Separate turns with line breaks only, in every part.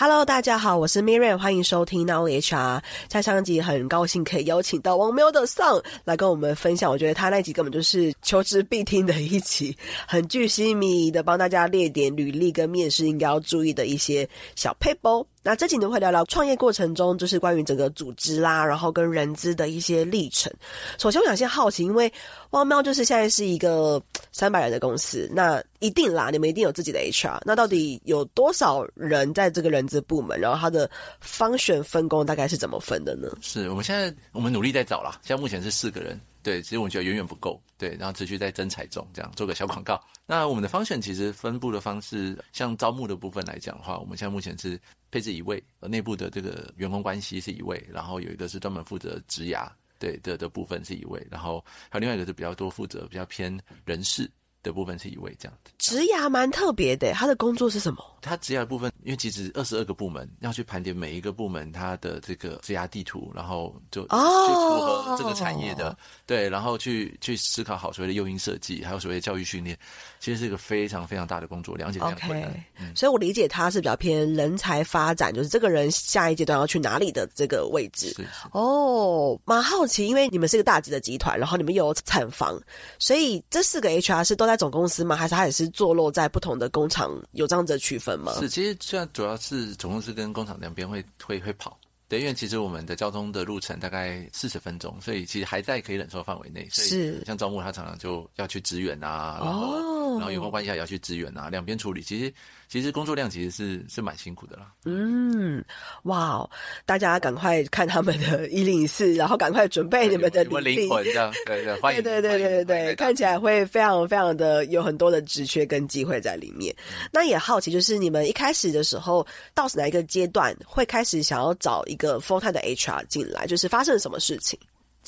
Hello，大家好，我是 Miriam，欢迎收听 Now HR。在上集很高兴可以邀请到王喵的 Son 来跟我们分享，我觉得他那集根本就是求职必听的一集，很具细靡遗的帮大家列点履历跟面试应该要注意的一些小 paper。那这集呢会聊聊创业过程中，就是关于整个组织啦，然后跟人资的一些历程。首先，我想先好奇，因为汪喵就是现在是一个三百人的公司，那一定啦，你们一定有自己的 HR。那到底有多少人在这个人资部门？然后他的方选分工大概是怎么分的呢？
是我们现在我们努力在找啦，现在目前是四个人。对，其实我觉得远远不够。对，然后持续在征才中，这样做个小广告。那我们的 function 其实分布的方式，像招募的部分来讲的话，我们现在目前是配置一位，呃，内部的这个员工关系是一位，然后有一个是专门负责职涯，对的的部分是一位，然后还有另外一个是比较多负责比较偏人事的部分是一位这样子。
职涯蛮特别的，他的工作是什么？
他职涯的部分，因为其实二十二个部门要去盘点每一个部门它的这个职涯地图，然后就去符合这个产业的，oh. 对，然后去去思考好所谓的诱因设计，还有所谓的教育训练，其实是一个非常非常大的工作，了解非常困难。Okay.
嗯、所以我理解他是比较偏人才发展，就是这个人下一阶段要去哪里的这个位置。哦，蛮、oh, 好奇，因为你们是一个大级的集团，然后你们有产房，所以这四个 HR 是都在总公司吗？还是他也是坐落在不同的工厂？有这样子的区分？
是，其实现在主要是总公司跟工厂两边会会会跑，对，因为其实我们的交通的路程大概四十分钟，所以其实还在可以忍受范围内。是，像招募他常常就要去支援啊，然后、哦、然后员工关系也要去支援啊，两边处理，其实。其实工作量其实是是蛮辛苦的啦。
嗯，哇，大家赶快看他们的一零四，然后赶快准备你们的灵魂，
这样对 对，欢迎
对对对对对对，看起来会非常非常的有很多的职缺跟机会在里面。嗯、那也好奇，就是你们一开始的时候，到是哪一个阶段会开始想要找一个 full time 的 HR 进来？就是发生了什么事情？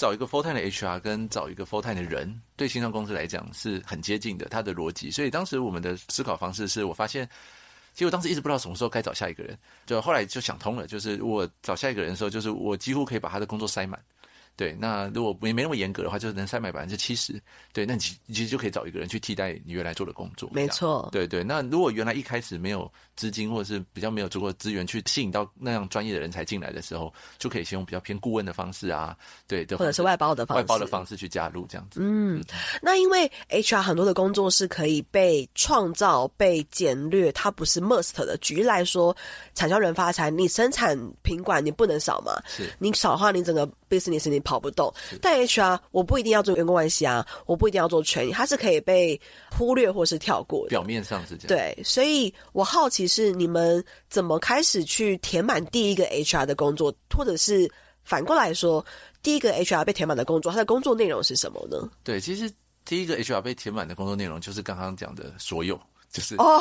找一个 full time 的 HR 跟找一个 full time 的人，对新创公司来讲是很接近的，它的逻辑。所以当时我们的思考方式是我发现，其实我当时一直不知道什么时候该找下一个人，就后来就想通了，就是我找下一个人的时候，就是我几乎可以把他的工作塞满。对，那如果没没那么严格的话，就是能塞满百分之七十。对，那你其实就可以找一个人去替代你原来做的工作。
没错。
对对，那如果原来一开始没有资金，或者是比较没有足够的资源去吸引到那样专业的人才进来的时候，就可以先用比较偏顾问的方式啊，对，或
者是外包的方式，
外包的方式去加入这样子。
嗯，那因为 HR 很多的工作是可以被创造、被简略，它不是 must 的。举例来说，产销人发财，你生产品管你不能少嘛？是，你少的话，你整个 business 你跑不动，但 HR 我不一定要做员工关系啊，我不一定要做权益，它是可以被忽略或是跳过的。
表面上是这样。
对，所以我好奇是你们怎么开始去填满第一个 HR 的工作，或者是反过来说，第一个 HR 被填满的工作，它的工作内容是什么呢？
对，其实第一个 HR 被填满的工作内容就是刚刚讲的所有。就是哦，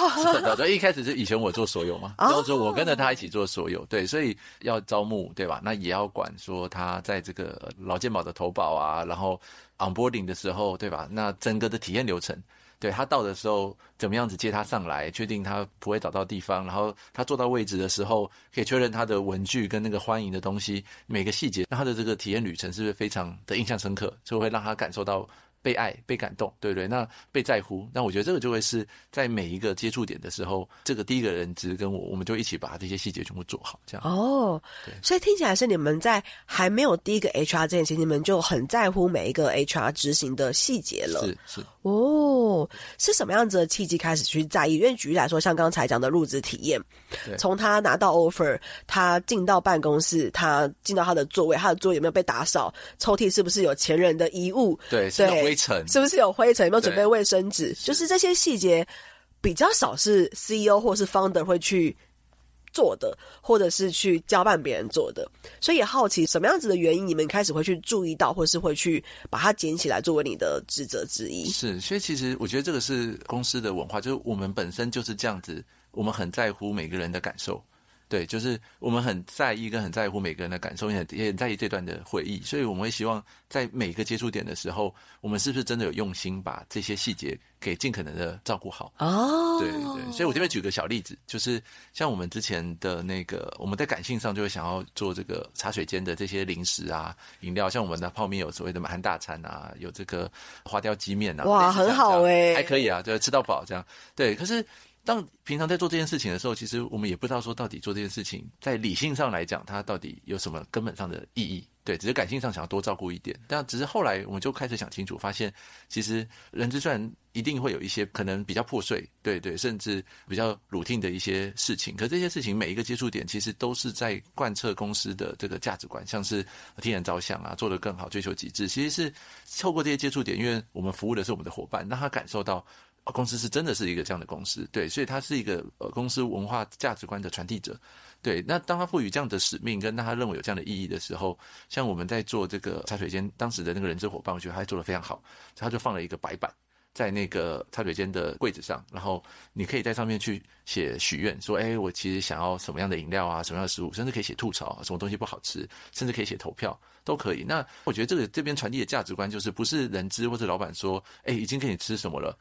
所以一开始是以前我做所有嘛，然后说我跟着他一起做所有，对，所以要招募对吧？那也要管说他在这个劳健保的投保啊，然后 onboarding 的时候对吧？那整个的体验流程，对他到的时候怎么样子接他上来，确定他不会找到地方，然后他坐到位置的时候可以确认他的文具跟那个欢迎的东西每个细节，那他的这个体验旅程是不是非常的印象深刻，就会让他感受到。被爱、被感动，对不对？那被在乎，那我觉得这个就会是在每一个接触点的时候，这个第一个人质跟我，我们就一起把这些细节全部做好，这样。
哦，对，所以听起来是你们在还没有第一个 HR 之前，你们就很在乎每一个 HR 执行的细节了。
是是。
哦，是什么样子的契机开始去在意？因为举例来说，像刚才讲的入职体验，从他拿到 offer，他进到办公室，他进到他的座位，他的座位有没有被打扫？抽屉是不是有前人的遗物？
对，是有灰尘，
是不是有灰尘？有没有准备卫生纸？就是这些细节比较少，是 CEO 或是 founder 会去。做的，或者是去交办别人做的，所以也好奇什么样子的原因，你们开始会去注意到，或是会去把它捡起来作为你的职责之一。
是，所以其实我觉得这个是公司的文化，就是我们本身就是这样子，我们很在乎每个人的感受。对，就是我们很在意跟很在乎每个人的感受，也很也很在意这段的回忆，所以我们会希望在每个接触点的时候，我们是不是真的有用心把这些细节给尽可能的照顾好？哦，对对，所以我这边举个小例子，就是像我们之前的那个，我们在感性上就会想要做这个茶水间的这些零食啊、饮料，像我们的泡面有所谓的满汉大餐啊，有这个花雕鸡面啊，
哇，很好哎，
还可以啊，就吃到饱这样。对，可是。当平常在做这件事情的时候，其实我们也不知道说到底做这件事情在理性上来讲，它到底有什么根本上的意义。对，只是感性上想要多照顾一点，但只是后来我们就开始想清楚，发现其实人之虽然一定会有一些可能比较破碎，对对，甚至比较 routine 的一些事情，可这些事情每一个接触点其实都是在贯彻公司的这个价值观，像是替人着想啊，做得更好，追求极致，其实是透过这些接触点，因为我们服务的是我们的伙伴，让他感受到。公司是真的是一个这样的公司，对，所以它是一个呃公司文化价值观的传递者，对。那当他赋予这样的使命，跟他认为有这样的意义的时候，像我们在做这个茶水间，当时的那个人资伙伴，我觉得他做得非常好，他就放了一个白板。在那个茶水间的柜子上，然后你可以在上面去写许愿，说：“哎，我其实想要什么样的饮料啊，什么样的食物，甚至可以写吐槽，什么东西不好吃，甚至可以写投票，都可以。”那我觉得这个这边传递的价值观就是，不是人资或者老板说：“哎，已经给你吃什么了，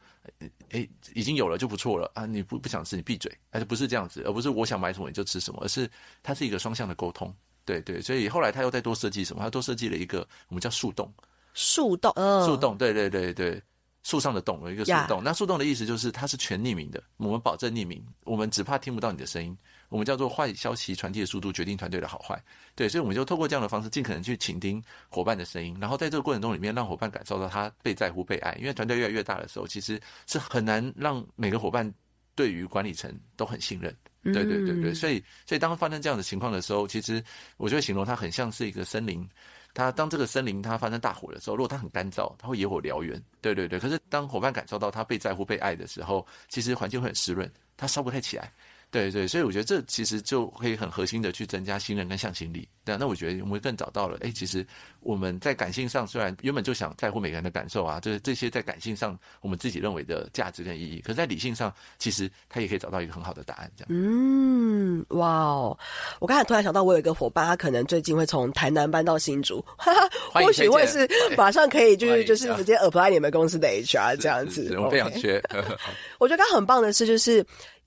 哎，已经有了就不错了啊，你不不想吃你闭嘴。”而是不是这样子，而不是我想买什么你就吃什么，而是它是一个双向的沟通。对对，所以后来他又再多设计什么？他多设计了一个我们叫树洞，
树洞，嗯，
树洞，对对对对。树上的洞有一个树洞，那树洞的意思就是它是全匿名的，我们保证匿名，我们只怕听不到你的声音，我们叫做坏消息传递的速度决定团队的好坏，对，所以我们就透过这样的方式，尽可能去倾听伙伴的声音，然后在这个过程中里面，让伙伴感受到他被在乎、被爱，因为团队越来越大的时候，其实是很难让每个伙伴对于管理层都很信任，对对对对，所以所以当发生这样的情况的时候，其实我就会形容它很像是一个森林。它当这个森林它发生大火的时候，如果它很干燥，它会野火燎原。对对对。可是当伙伴感受到他被在乎、被爱的时候，其实环境会很湿润，它烧不太起来。对对，所以我觉得这其实就可以很核心的去增加信任跟向心力。对，那我觉得我们更找到了，哎，其实我们在感性上虽然原本就想在乎每个人的感受啊，这这些在感性上我们自己认为的价值跟意义，可是在理性上其实他也可以找到一个很好的答案。这样。
嗯，哇哦！我刚才突然想到，我有一个伙伴，他可能最近会从台南搬到新竹，哈哈，或许会是马上可以就是就是直接 apply 你们公司的 HR 这样子。
我非常缺。
我觉得他很棒的是就是。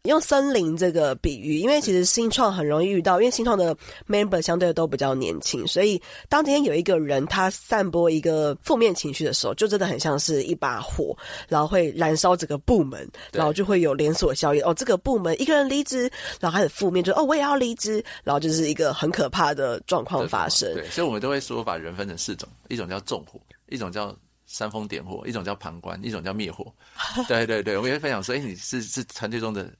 用森林这个比喻，因为其实新创很容易遇到，因为新创的 member 相对都比较年轻，所以当今天有一个人他散播一个负面情绪的时候，就真的很像是一把火，然后会燃烧整个部门，然后就会有连锁效应。哦，这个部门一个人离职，然后开始负面，就哦我也要离职，然后就是一个很可怕的状况发生。
对，所以我们都会说把人分成四种，一种叫纵火，一种叫煽风点火，一种叫旁观，一种叫灭火。对对对，我也会分享说，哎，你是是团队中的。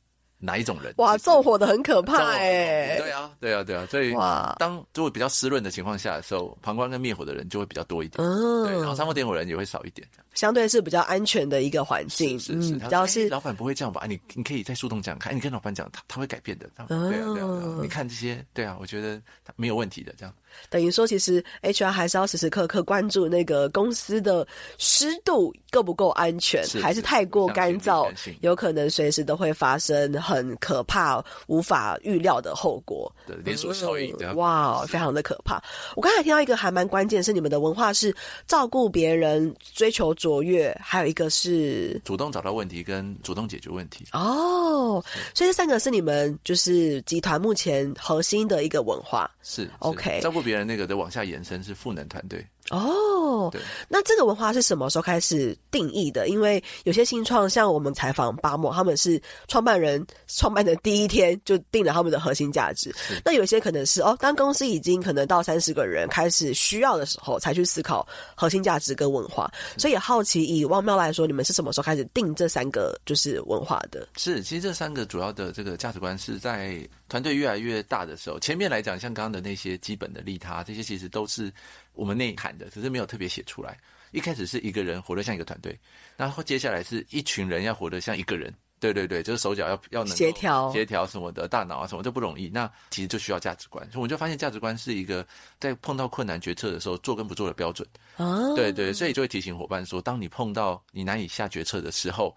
哪一种人？
哇，纵火的很可怕哎！
对啊，对啊，对啊，所以哇，当就会比较湿润的情况下的时候，旁观跟灭火的人就会比较多一点，嗯，对，然后煽风点火人也会少一点，
相对是比较安全的一个环境，
是是，比较是老板不会这样吧？你你可以在树洞讲，看你跟老板讲，他他会改变的，对啊对啊，你看这些，对啊，我觉得没有问题的，这样。
等于说，其实 HR 还是要时时刻刻关注那个公司的湿度够不够安全，还是太过干燥，有可能随时都会发生很可怕、无法预料的后果。
对，连锁效应，
哇，非常的可怕。我刚才听到一个还蛮关键，是你们的文化是照顾别人、追求卓越，还有一个是
主动找到问题跟主动解决问题。
哦，所以这三个是你们就是集团目前核心的一个文化。
是，是
OK，
照顾。别人那个的往下延伸是赋能团队。
哦，那这个文化是什么时候开始定义的？因为有些新创，像我们采访巴莫，他们是创办人创办的第一天就定了他们的核心价值。那有些可能是哦，当公司已经可能到三十个人开始需要的时候，才去思考核心价值跟文化。所以也好奇，以汪妙来说，你们是什么时候开始定这三个就是文化的？
是，其实这三个主要的这个价值观是在团队越来越大的时候，前面来讲，像刚刚的那些基本的利他，这些其实都是。我们内涵的，只是没有特别写出来。一开始是一个人活得像一个团队，然后接下来是一群人要活得像一个人。对对对，就是手脚要要能
协调
协调什么的，大脑啊什么都不容易。那其实就需要价值观，所以我就发现价值观是一个在碰到困难决策的时候做跟不做的标准。哦，对对，所以就会提醒伙伴说，当你碰到你难以下决策的时候。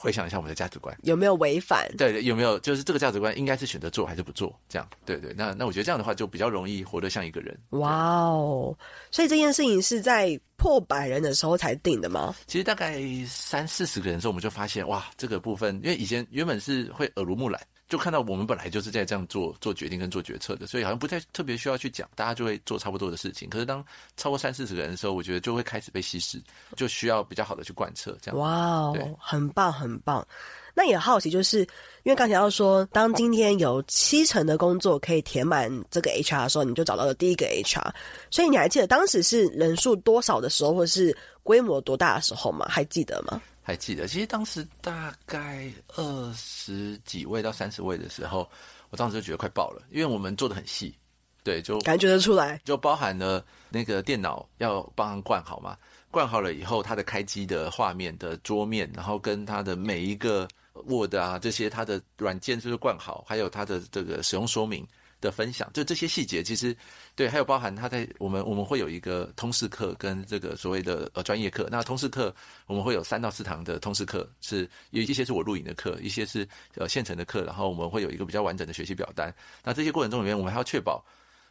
回想一下我们的价值观
有没有违反？
对，有没有就是这个价值观应该是选择做还是不做？这样，对对。那那我觉得这样的话就比较容易活得像一个人。
哇哦！所以这件事情是在破百人的时候才定的吗？
其实大概三四十个人的时候，我们就发现哇，这个部分因为以前原本是会耳濡目染。就看到我们本来就是在这样做做决定跟做决策的，所以好像不太特别需要去讲，大家就会做差不多的事情。可是当超过三四十个人的时候，我觉得就会开始被稀释，就需要比较好的去贯彻。这样
哇哦，很棒很棒。那也好奇，就是因为刚才要说，当今天有七成的工作可以填满这个 HR 的时候，你就找到了第一个 HR。所以你还记得当时是人数多少的时候，或者是规模多大的时候吗？还记得吗？
还记得，其实当时大概二十几位到三十位的时候，我当时就觉得快爆了，因为我们做的很细，对，就
感觉得出来，
就包含了那个电脑要帮他灌好嘛，灌好了以后，它的开机的画面的桌面，然后跟它的每一个 Word 啊这些，它的软件就是灌好，还有它的这个使用说明。的分享，就这些细节，其实对，还有包含他在我们我们会有一个通识课跟这个所谓的呃专业课。那通识课我们会有三到四堂的通识课，是有一些是我录影的课，一些是呃现成的课。然后我们会有一个比较完整的学习表单。那这些过程中里面，我们还要确保，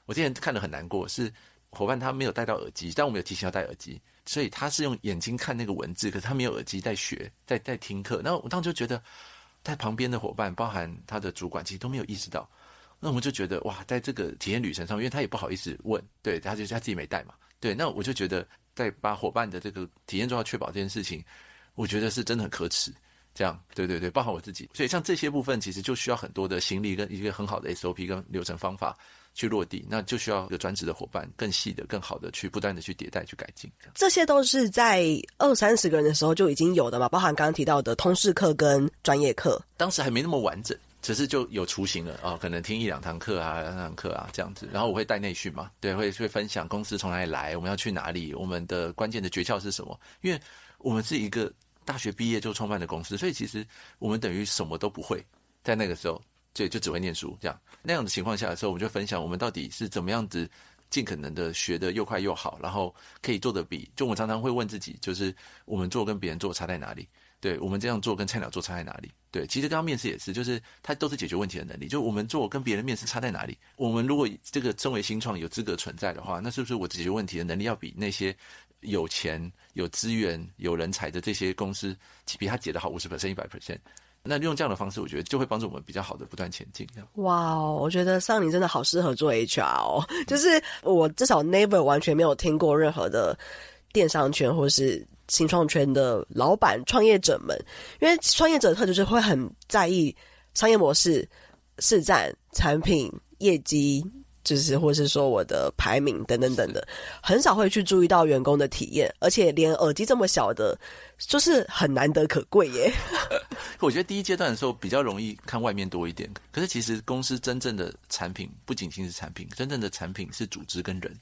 我之前看的很难过，是伙伴他没有戴到耳机，但我们有提醒要戴耳机，所以他是用眼睛看那个文字，可是他没有耳机在学，在在听课。那我当时就觉得，在旁边的伙伴，包含他的主管，其实都没有意识到。那我们就觉得哇，在这个体验旅程上，因为他也不好意思问，对，他就是他自己没带嘛，对。那我就觉得，在把伙伴的这个体验做到确保这件事情，我觉得是真的很可耻。这样，对对对，包含我自己。所以像这些部分，其实就需要很多的心力跟一个很好的 SOP 跟流程方法去落地。那就需要一个专职的伙伴，更细的、更好的去不断的去迭代、去改进。
这些都是在二三十个人的时候就已经有的嘛，包含刚刚提到的通识课跟专业课。
当时还没那么完整。只是就有雏形了啊、哦，可能听一两堂课啊，两堂课啊这样子，然后我会带内训嘛，对，会会分享公司从哪里来，我们要去哪里，我们的关键的诀窍是什么？因为我们是一个大学毕业就创办的公司，所以其实我们等于什么都不会，在那个时候就就只会念书这样。那样的情况下的时候，我们就分享我们到底是怎么样子尽可能的学得又快又好，然后可以做的比，就我们常常会问自己，就是我们做跟别人做差在哪里？对，我们这样做跟菜鸟做差在哪里？对，其实刚刚面试也是，就是它都是解决问题的能力。就我们做跟别人面试差在哪里？我们如果这个身为新创有资格存在的话，那是不是我解决问题的能力要比那些有钱、有资源、有人才的这些公司比他解得好五十 percent、一百 percent？那用这样的方式，我觉得就会帮助我们比较好的不断前进。
哇哦，我觉得桑尼真的好适合做 HR 哦，就是我至少 never 完全没有听过任何的电商圈或是。新创圈的老板、创业者们，因为创业者他就是会很在意商业模式、市占、产品、业绩，就是或是说我的排名等等等的，很少会去注意到员工的体验，而且连耳机这么小的，就是很难得可贵耶。
我觉得第一阶段的时候比较容易看外面多一点，可是其实公司真正的产品不仅仅是产品，真正的产品是组织跟人。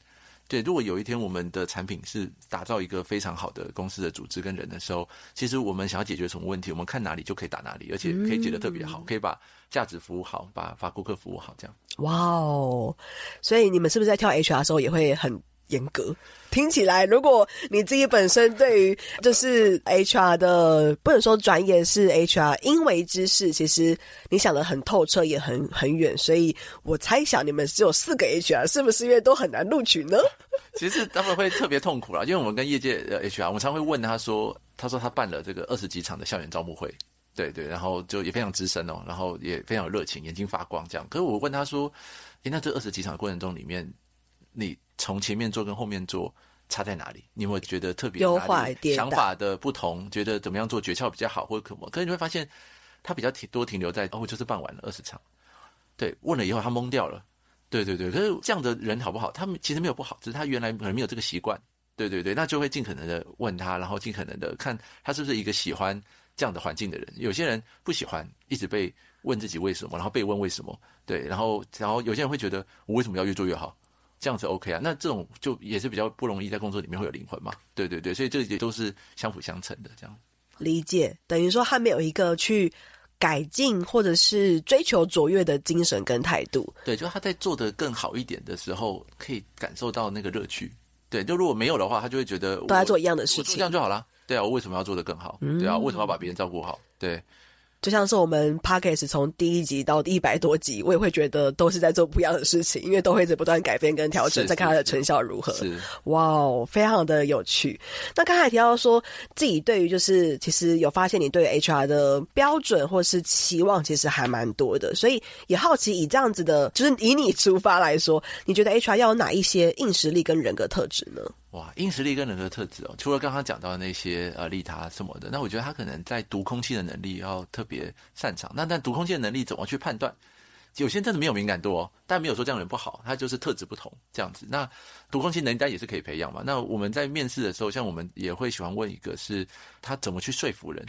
对，如果有一天我们的产品是打造一个非常好的公司的组织跟人的时候，其实我们想要解决什么问题，我们看哪里就可以打哪里，而且可以解得特别好，可以把价值服务好，把把顾客服务好，这样。
哇哦！所以你们是不是在跳 HR 的时候也会很严格？听起来，如果你自己本身对于就是 HR 的不能说专业是 HR，因为知识其实你想得很透彻，也很很远，所以我猜想你们只有四个 HR，是不是因为都很难录取呢？
其实他们会特别痛苦啦，因为我们跟业界的 HR，我们常会问他说，他说他办了这个二十几场的校园招募会，对对，然后就也非常资深哦，然后也非常有热情，眼睛发光这样。可是我问他说，诶，那这二十几场的过程中里面，你从前面做跟后面做差在哪里？你有没有觉得特别
优化一点？
想法的不同，觉得怎么样做诀窍比较好，或者可么？可是你会发现，他比较停多停留在哦，就是办完了二十场，对，问了以后他懵掉了，对对对。可是这样的人好不好？他们其实没有不好，只是他原来可能没有这个习惯，对对对。那就会尽可能的问他，然后尽可能的看他是不是一个喜欢这样的环境的人。有些人不喜欢一直被问自己为什么，然后被问为什么，对，然后然后有些人会觉得我为什么要越做越好？这样子 OK 啊，那这种就也是比较不容易在工作里面会有灵魂嘛，对对对，所以这也都是相辅相成的这样。
理解，等于说他没有一个去改进或者是追求卓越的精神跟态度。
对，就他在做的更好一点的时候，可以感受到那个乐趣。对，就如果没有的话，他就会觉得我
都在做一样的事情，
这样就好了。对啊，我为什么要做的更好？对啊，为什么要把别人照顾好？对。
就像是我们 Podcast 从第一集到一百多集，我也会觉得都是在做不一样的事情，因为都会一直不断改变跟调整，再看它的成效如何。哇哦，非常的有趣。那刚才提到说自己对于就是其实有发现你对 HR 的标准或是期望其实还蛮多的，所以也好奇以这样子的，就是以你出发来说，你觉得 HR 要有哪一些硬实力跟人格特质呢？
哇，硬实力跟人格特质哦，除了刚刚讲到的那些呃利他什么的，那我觉得他可能在读空气的能力要特别擅长。那但读空气的能力怎么去判断？有些人真的没有敏感度哦，但没有说这样人不好，他就是特质不同这样子。那读空气能力当然也是可以培养嘛。那我们在面试的时候，像我们也会喜欢问一个是他怎么去说服人。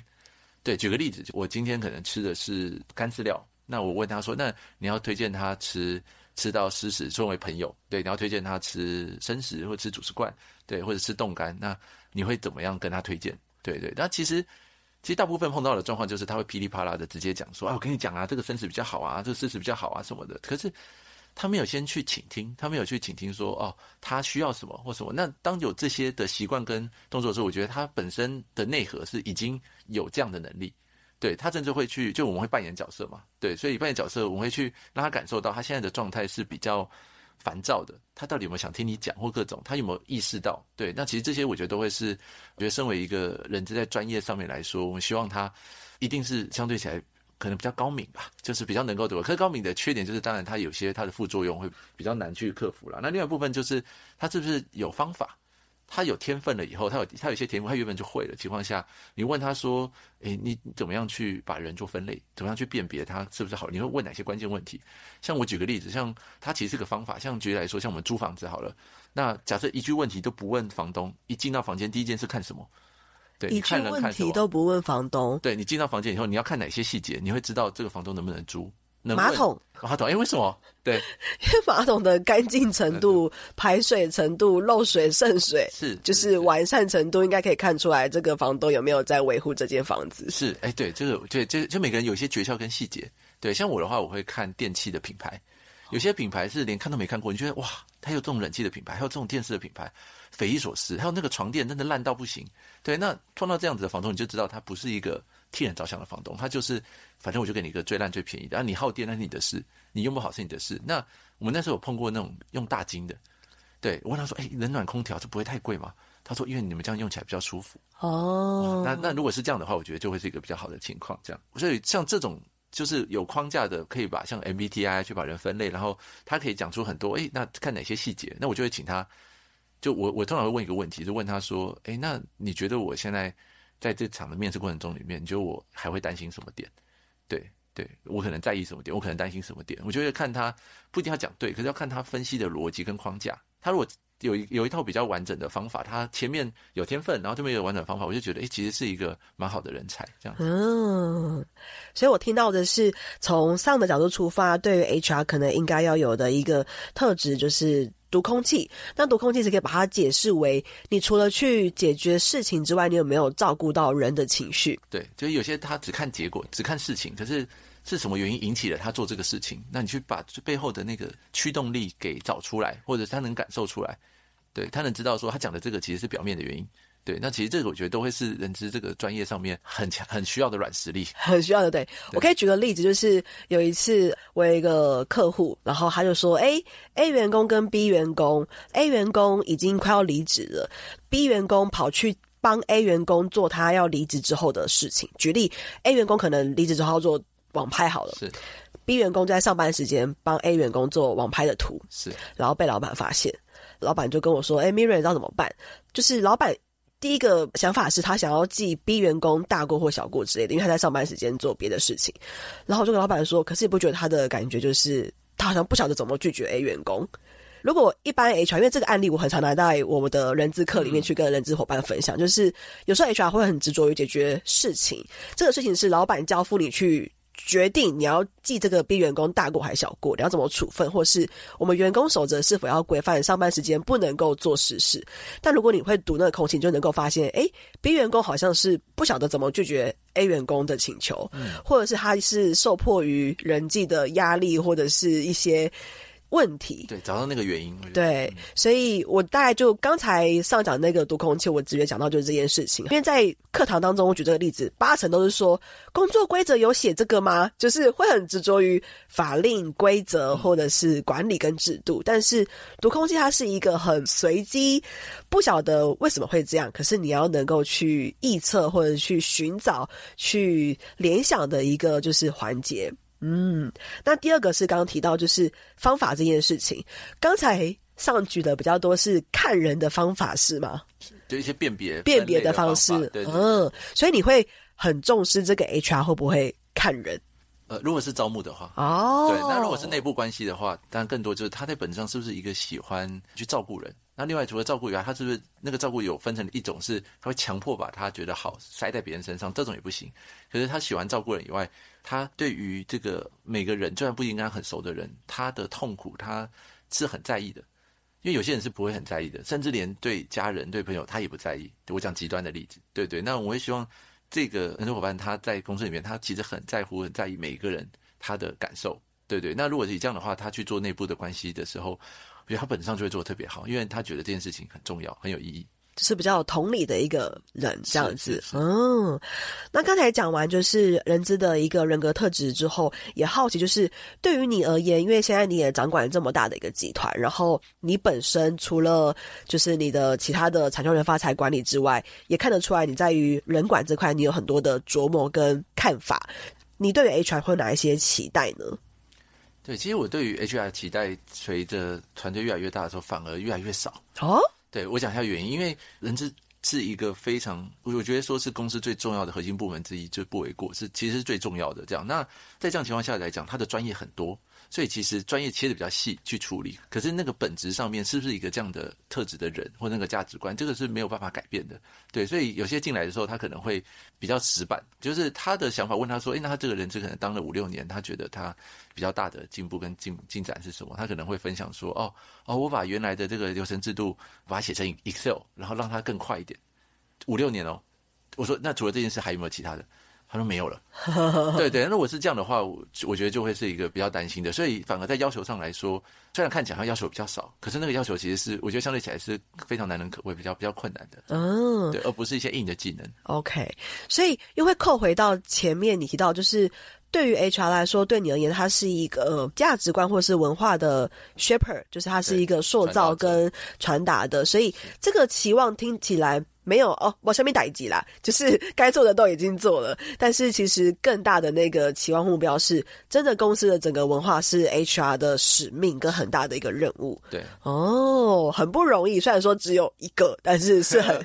对，举个例子，我今天可能吃的是干饲料，那我问他说，那你要推荐他吃？吃到湿食作为朋友，对，你要推荐他吃生食或吃主食罐，对，或者吃冻干，那你会怎么样跟他推荐？对对，那其实其实大部分碰到的状况就是他会噼里啪啦的直接讲说啊，我跟你讲啊，这个生食比较好啊，这个湿食比较好啊什么的。可是他没有先去倾听，他没有去倾听说哦，他需要什么或什么。那当有这些的习惯跟动作的时候，我觉得他本身的内核是已经有这样的能力。对，他甚至会去，就我们会扮演角色嘛，对，所以扮演角色，我们会去让他感受到他现在的状态是比较烦躁的，他到底有没有想听你讲或各种，他有没有意识到？对，那其实这些我觉得都会是，我觉得身为一个人，在专业上面来说，我们希望他一定是相对起来可能比较高敏吧，就是比较能够对。可是高敏的缺点就是，当然他有些他的副作用会比较难去克服了。那另外一部分就是他是不是有方法？他有天分了以后，他有他有一些天赋，他原本就会的情况下，你问他说：“诶，你怎么样去把人做分类？怎么样去辨别他是不是好？你会问哪些关键问题？”像我举个例子，像他其实是个方法。像举例来说，像我们租房子好了，那假设一句问题都不问房东，一进到房间第一件事看什么？对，
一句问题都不问房东。
对，你进到房间以后，你要看哪些细节？你会知道这个房东能不能租？
马桶，
马桶，哎，为什么？对，
因为马桶的干净程度、排水程度、漏水渗水
是，
就是完善程度，应该可以看出来这个房东有没有在维护这间房子。
是，哎，对，这个，对，这就每个人有一些诀窍跟细节。对，像我的话，我会看电器的品牌，有些品牌是连看都没看过，你觉得哇，它有这种冷气的品牌，还有这种电视的品牌，匪夷所思。还有那个床垫真的烂到不行。对，那碰到这样子的房东，你就知道他不是一个。替人着想的房东，他就是，反正我就给你一个最烂最便宜的，啊，你耗电那是你的事，你用不好是你的事。那我们那时候有碰过那种用大金的，对，我问他说，哎、欸，冷暖空调这不会太贵吗？他说，因为你们这样用起来比较舒服。哦，那那如果是这样的话，我觉得就会是一个比较好的情况。这样，所以像这种就是有框架的，可以把像 MBTI 去把人分类，然后他可以讲出很多，哎、欸，那看哪些细节，那我就会请他，就我我通常会问一个问题，就问他说，哎、欸，那你觉得我现在？在这场的面试过程中里面，你觉得我还会担心什么点？对，对我可能在意什么点？我可能担心什么点？我觉得看他不一定要讲对，可是要看他分析的逻辑跟框架。他如果有一有一套比较完整的方法，他前面有天分，然后这边有完整的方法，我就觉得，诶，其实是一个蛮好的人才。这样。
嗯，所以我听到的是从上的角度出发，对于 HR 可能应该要有的一个特质就是。读空气，那读空气是可以把它解释为，你除了去解决事情之外，你有没有照顾到人的情绪？
对，就是有些他只看结果，只看事情，可是是什么原因引起了他做这个事情？那你去把背后的那个驱动力给找出来，或者他能感受出来，对，他能知道说他讲的这个其实是表面的原因。对，那其实这个我觉得都会是人资这个专业上面很强、很需要的软实力，
很需要的。对，对我可以举个例子，就是有一次我有一个客户，然后他就说：“哎，A 员工跟 B 员工，A 员工已经快要离职了，B 员工跑去帮 A 员工做他要离职之后的事情。举例，A 员工可能离职之后要做网拍好了，
是
B 员工在上班时间帮 A 员工做网拍的图，
是，
然后被老板发现，老板就跟我说：‘哎你知道怎么办？’就是老板。”第一个想法是他想要记 B 员工大过或小过之类的，因为他在上班时间做别的事情。然后我就跟老板说，可是你不觉得他的感觉就是他好像不晓得怎么拒绝 A 员工？如果一般 HR，因为这个案例我很常拿在我们的人资课里面去跟人资伙伴分享，就是有时候 HR 会很执着于解决事情，这个事情是老板交付你去。决定你要记这个 B 员工大过还是小过，你要怎么处分，或是我们员工守则是否要规范上班时间不能够做实事。但如果你会读那个空气，你就能够发现，诶，B 员工好像是不晓得怎么拒绝 A 员工的请求，或者是他是受迫于人际的压力，或者是一些。问题，
对，找到那个原因。
对，嗯、所以我大概就刚才上讲那个读空气，我直接讲到就是这件事情。因为在课堂当中，我举这个例子，八成都是说工作规则有写这个吗？就是会很执着于法令规则或者是管理跟制度。嗯、但是读空气它是一个很随机，不晓得为什么会这样，可是你要能够去臆测或者去寻找、去联想的一个就是环节。嗯，那第二个是刚刚提到，就是方法这件事情。刚才上举的比较多是看人的方法是吗？
就一些辨别
辨别的方式。对对对，嗯，所以你会很重视这个 HR 会不会看人？
呃，如果是招募的话，
哦，
对，那如果是内部关系的话，当然更多就是他在本质上是不是一个喜欢去照顾人？那另外除了照顾以外，他是不是那个照顾有分成一种是他会强迫把他觉得好塞在别人身上，这种也不行。可是他喜欢照顾人以外，他对于这个每个人，就算不应该很熟的人，他的痛苦他是很在意的。因为有些人是不会很在意的，甚至连对家人、对朋友他也不在意。我讲极端的例子，对对。那我也希望。这个合作伙伴他在公司里面，他其实很在乎、很在意每一个人他的感受，对对。那如果是这样的话，他去做内部的关系的时候，我觉得他本质上就会做得特别好，因为他觉得这件事情很重要、很有意义。
就是比较有同理的一个人这样子，嗯。那刚才讲完就是人资的一个人格特质之后，也好奇就是对于你而言，因为现在你也掌管这么大的一个集团，然后你本身除了就是你的其他的产销人发财管理之外，也看得出来你在于人管这块你有很多的琢磨跟看法。你对于 HR 会有哪一些期待呢？
对，其实我对于 HR 期待随着团队越来越大的时候，反而越来越少
哦。
对，我讲一下原因，因为人资是一个非常，我觉得说是公司最重要的核心部门之一，就不为过，是其实是最重要的。这样，那在这样情况下来讲，他的专业很多。所以其实专业切的比较细去处理，可是那个本质上面是不是一个这样的特质的人或那个价值观，这个是没有办法改变的。对，所以有些进来的时候，他可能会比较死板，就是他的想法。问他说：“诶，那他这个人，只可能当了五六年，他觉得他比较大的进步跟进进展是什么？”他可能会分享说：“哦哦，我把原来的这个流程制度把它写成 Excel，然后让它更快一点。五六年哦。”我说：“那除了这件事，还有没有其他的？”他说没有了，对 对，如果是这样的话，我我觉得就会是一个比较担心的，所以反而在要求上来说，虽然看起来他要求比较少，可是那个要求其实是我觉得相对起来是非常难能可贵，比较比较困难的，嗯，对，而不是一些硬的技能。
OK，所以又会扣回到前面你提到，就是对于 HR 来说，对你而言，它是一个价值观或是文化的 shaper，就是它是一个塑造跟传达的，所以这个期望听起来。没有哦，我下面打一集啦，就是该做的都已经做了，但是其实更大的那个期望目标是，真的公司的整个文化是 HR 的使命跟很大的一个任务。
对，
哦，很不容易，虽然说只有一个，但是是很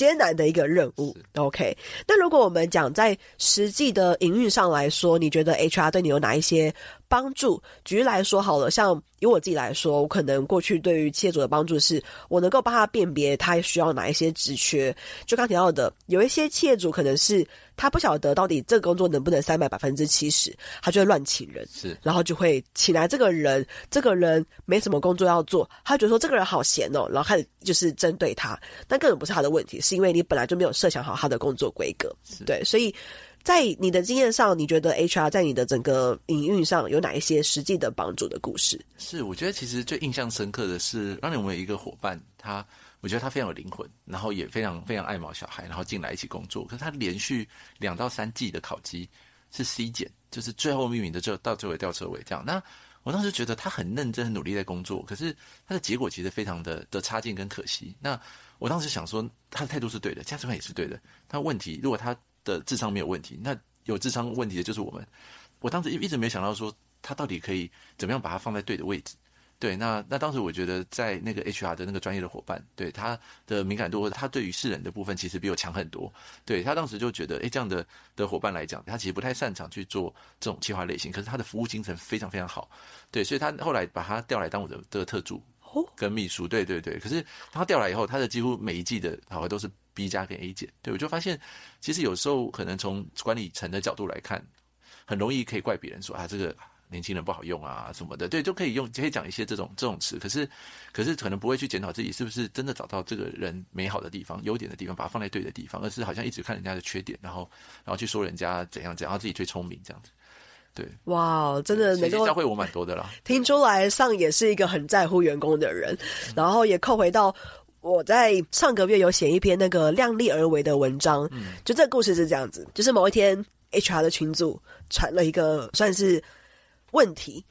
艰难的一个任务。OK，那如果我们讲在实际的营运上来说，你觉得 HR 对你有哪一些帮助？举例来说好了，像。以我自己来说，我可能过去对于企业主的帮助是，我能够帮他辨别他需要哪一些职缺。就刚提到的，有一些企业主可能是他不晓得到底这个工作能不能塞满百分之七十，他就会乱请人，
是，
然后就会请来这个人，这个人没什么工作要做，他觉得说这个人好闲哦，然后开始就是针对他，但根本不是他的问题，是因为你本来就没有设想好他的工作规格，对，所以。在你的经验上，你觉得 HR 在你的整个营运上有哪一些实际的帮助的故事？
是，我觉得其实最印象深刻的是，当年我们有一个伙伴，他我觉得他非常有灵魂，然后也非常非常爱毛小孩，然后进来一起工作。可是他连续两到三季的考绩是 C 减，就是最后命名的就到最后吊车尾这样。那我当时觉得他很认真、很努力在工作，可是他的结果其实非常的的差劲跟可惜。那我当时想说，他的态度是对的，价值观也是对的。他问题如果他的智商没有问题，那有智商问题的就是我们。我当时一一直没想到说他到底可以怎么样把他放在对的位置。对，那那当时我觉得在那个 HR 的那个专业的伙伴，对他的敏感度或者他对于世人的部分，其实比我强很多。对，他当时就觉得，诶，这样的的伙伴来讲，他其实不太擅长去做这种企划类型，可是他的服务精神非常非常好。对，所以他后来把他调来当我的的特助跟秘书。对对对，可是他调来以后，他的几乎每一季的考核都是。B 加跟 A 减，对，我就发现，其实有时候可能从管理层的角度来看，很容易可以怪别人说啊，这个年轻人不好用啊什么的，对，就可以用可以讲一些这种这种词。可是，可是可能不会去检讨自己是不是真的找到这个人美好的地方、优点的地方，把它放在对的地方，而是好像一直看人家的缺点，然后然后去说人家怎样怎样，自己最聪明这样子。对，
哇，真的能够
教会我蛮多的啦。
听出来上也是一个很在乎员工的人，嗯、然后也扣回到我在上个月有写一篇那个量力而为的文章，嗯，就这个故事是这样子，就是某一天 HR 的群组传了一个算是问题。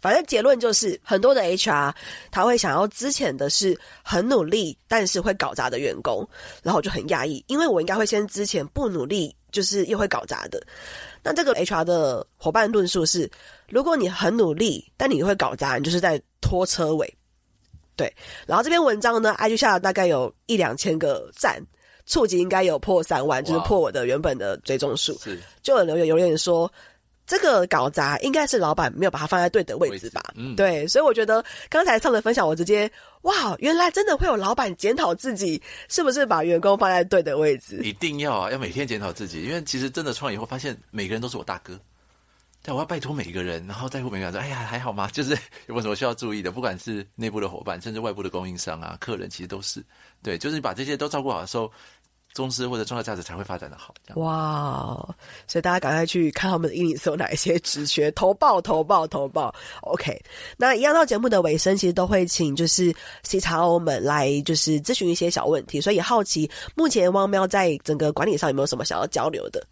反正结论就是，很多的 HR 他会想要之前的是很努力但是会搞砸的员工，然后我就很讶异，因为我应该会先之前不努力就是又会搞砸的。那这个 HR 的伙伴论述是：如果你很努力，但你会搞砸，你就是在拖车尾。对。然后这篇文章呢，IG 下了大概有一两千个赞，触及应该有破三万，就是破我的原本的追踪数。是。就有留言有人说。这个搞砸应该是老板没有把它放在对的位置吧？嗯，对，所以我觉得刚才上的分享，我直接哇，原来真的会有老板检讨自己是不是把员工放在对的位置。
一定要啊，要每天检讨自己，因为其实真的创业以后发现每个人都是我大哥，但，我要拜托每一个人，然后在乎每个人说，哎呀，还好吗？就是有没有什么需要注意的？不管是内部的伙伴，甚至外部的供应商啊、客人，其实都是对，就是你把这些都照顾好的时候。公司或者重要价值才会发展的好。
哇，所以大家赶快去看他们的英语是有哪一些职缺，投报投报投报。OK，那一样到节目的尾声，其实都会请就是 C 叉 O 们来就是咨询一些小问题，所以好奇目前汪喵在整个管理上有没有什么想要交流的？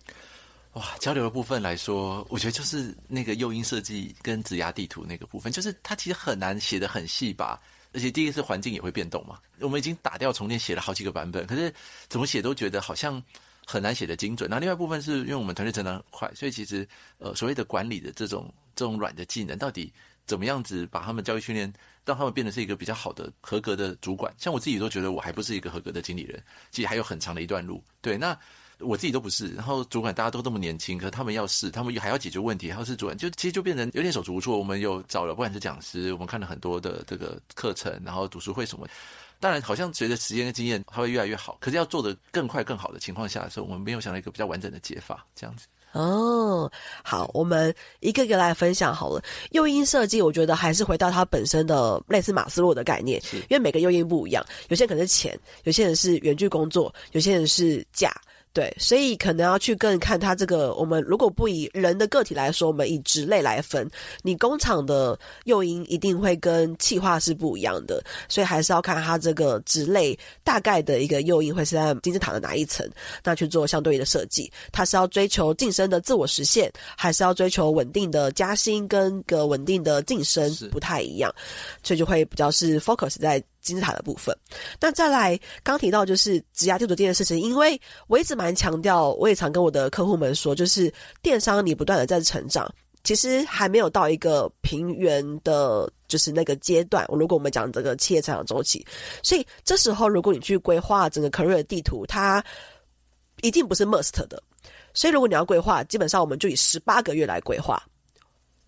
哇，交流的部分来说，我觉得就是那个诱因设计跟指压地图那个部分，就是它其实很难写的很细吧。而且第一个是环境也会变动嘛，我们已经打掉重练写了好几个版本，可是怎么写都觉得好像很难写得精准。那另外一部分是因为我们团队成长很快，所以其实呃所谓的管理的这种这种软的技能，到底怎么样子把他们教育训练，让他们变得是一个比较好的合格的主管？像我自己都觉得我还不是一个合格的经理人，其实还有很长的一段路。对，那。我自己都不是，然后主管大家都这么年轻，可是他们要试，他们还要解决问题，还要是主管，就其实就变成有点手足无措。我们有找了不管是讲师，我们看了很多的这个课程，然后读书会什么，当然好像随着时间跟经验，它会越来越好。可是要做的更快更好的情况下的时候，我们没有想到一个比较完整的解法，这样子。
哦，好，我们一个一个来分享好了。诱因设计，我觉得还是回到它本身的类似马斯洛的概念，因为每个诱因不一样，有些人可能是钱，有些人是远距工作，有些人是假。对，所以可能要去更看它这个。我们如果不以人的个体来说，我们以职类来分，你工厂的诱因一定会跟企划是不一样的，所以还是要看它这个职类大概的一个诱因会是在金字塔的哪一层，那去做相对应的设计。它是要追求晋升的自我实现，还是要追求稳定的加薪跟个稳定的晋升，不太一样，所以就会比较是 focus 在。金字塔的部分，那再来刚提到就是职涯地图这件事情，因为我一直蛮强调，我也常跟我的客户们说，就是电商你不断的在成长，其实还没有到一个平原的，就是那个阶段。如果我们讲这个企业成长周期，所以这时候如果你去规划整个 career 地图，它一定不是 must 的。所以如果你要规划，基本上我们就以十八个月来规划。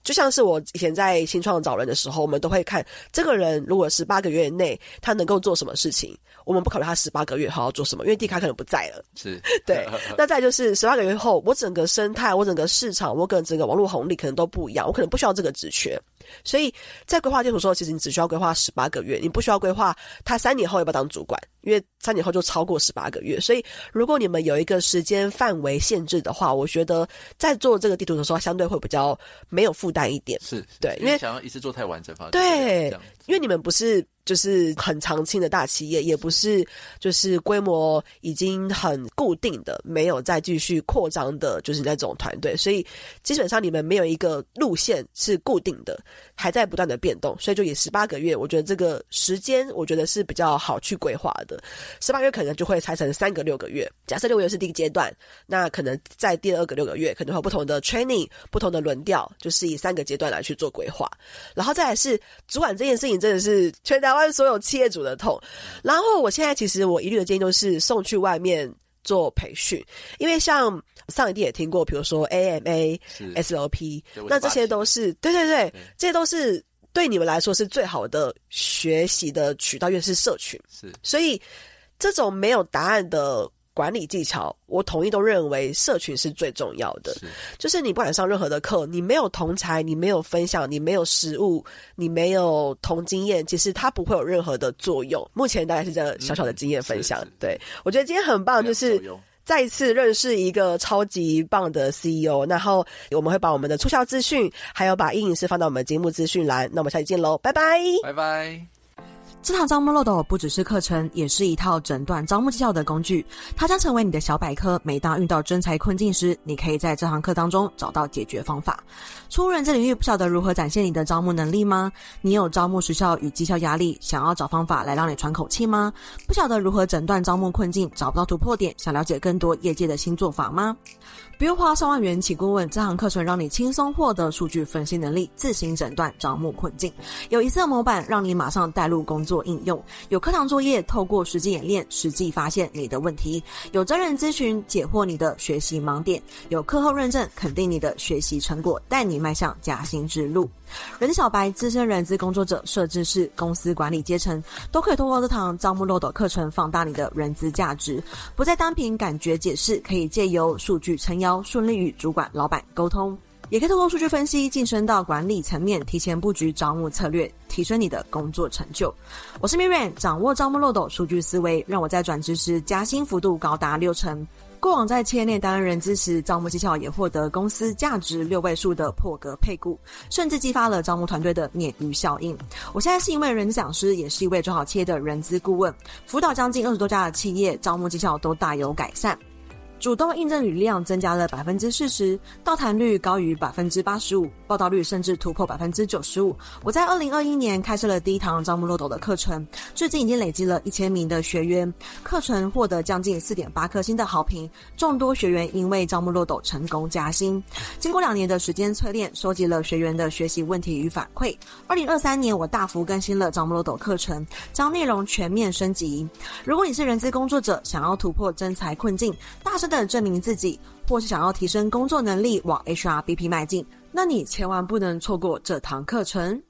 就像是我以前在新创找人的时候，我们都会看这个人如果十八个月内他能够做什么事情，我们不考虑他十八个月后要做什么，因为地卡可能不在了。
是
对。那再就是十八个月后，我整个生态、我整个市场、我跟整个网络红利可能都不一样，我可能不需要这个职缺。所以在规划地图的时候，其实你只需要规划十八个月，你不需要规划他三年后要不要当主管，因为三年后就超过十八个月。所以如果你们有一个时间范围限制的话，我觉得在做这个地图的时候，相对会比较没有负担一点。
是，
对，
因为想要一次做太完整，
对，因为你们不是。就是很长青的大企业，也不是就是规模已经很固定的，没有再继续扩张的，就是那种团队。所以基本上你们没有一个路线是固定的，还在不断的变动。所以就以十八个月，我觉得这个时间，我觉得是比较好去规划的。十八月可能就会拆成三个六个月。假设六个月是第一个阶段，那可能在第二个六个月，可能会有不同的 training，不同的轮调，就是以三个阶段来去做规划。然后再来是主管这件事情，真的是全台湾所有企业主的痛，然后我现在其实我一律的建议都是送去外面做培训，因为像上一季也听过，比如说 AMA、SOP，那这些都是对对对，这些都是对你们来说是最好的学习的渠道，因为是社群，是，所以这种没有答案的。管理技巧，我统一都认为社群是最重要的。是，就是你不管上任何的课，你没有同才，你没有分享，你没有实物，你没有同经验，其实它不会有任何的作用。目前大概是这个小小的经验分享。嗯、对，我觉得今天很棒，就是再次认识一个超级棒的 CEO。然后我们会把我们的促销资讯，还有把阴影师放到我们节目资讯栏。那我们下期见喽，拜拜，
拜拜。
这堂招募漏斗不只是课程，也是一套诊断招募绩效的工具。它将成为你的小百科。每当遇到真才困境时，你可以在这堂课当中找到解决方法。初入人资领域，不晓得如何展现你的招募能力吗？你有招募时效与绩效压力，想要找方法来让你喘口气吗？不晓得如何诊断招募困境，找不到突破点，想了解更多业界的新做法吗？不用花上万元请顾问，这堂课程让你轻松获得数据分析能力，自行诊断招募困境。有一次模板让你马上带入工作应用，有课堂作业，透过实际演练，实际发现你的问题；有真人咨询，解惑你的学习盲点；有课后认证，肯定你的学习成果，带你迈向加薪之路。人小白、资深人资工作者、设置是、公司管理阶层，都可以通过这堂招募漏斗课程，放大你的人资价值，不再单凭感觉解释，可以借由数据撑腰，顺利与主管、老板沟通，也可以透过数据分析，晋升到管理层面，提前布局招募策略，提升你的工作成就。我是 Miriam，掌握招募漏斗数据思维，让我在转职时加薪幅度高达六成。过往在企业内担任人资时，招募绩效也获得公司价值六位数的破格配股，甚至激发了招募团队的鲶鱼效应。我现在是一位人资讲师，也是一位做好企业的人资顾问，辅导将近二十多家的企业，招募绩效都大有改善。主动应征履历量增加了百分之四十，到谈率高于百分之八十五，报到率甚至突破百分之九十五。我在二零二一年开设了第一堂招募漏斗的课程，至今已经累积了一千名的学员，课程获得将近四点八颗星的好评，众多学员因为招募漏斗成功加薪。经过两年的时间淬炼，收集了学员的学习问题与反馈。二零二三年，我大幅更新了招募漏斗课程，将内容全面升级。如果你是人资工作者，想要突破真才困境，大声等证明自己，或是想要提升工作能力，往 HRBP 迈进，那你千万不能错过这堂课程。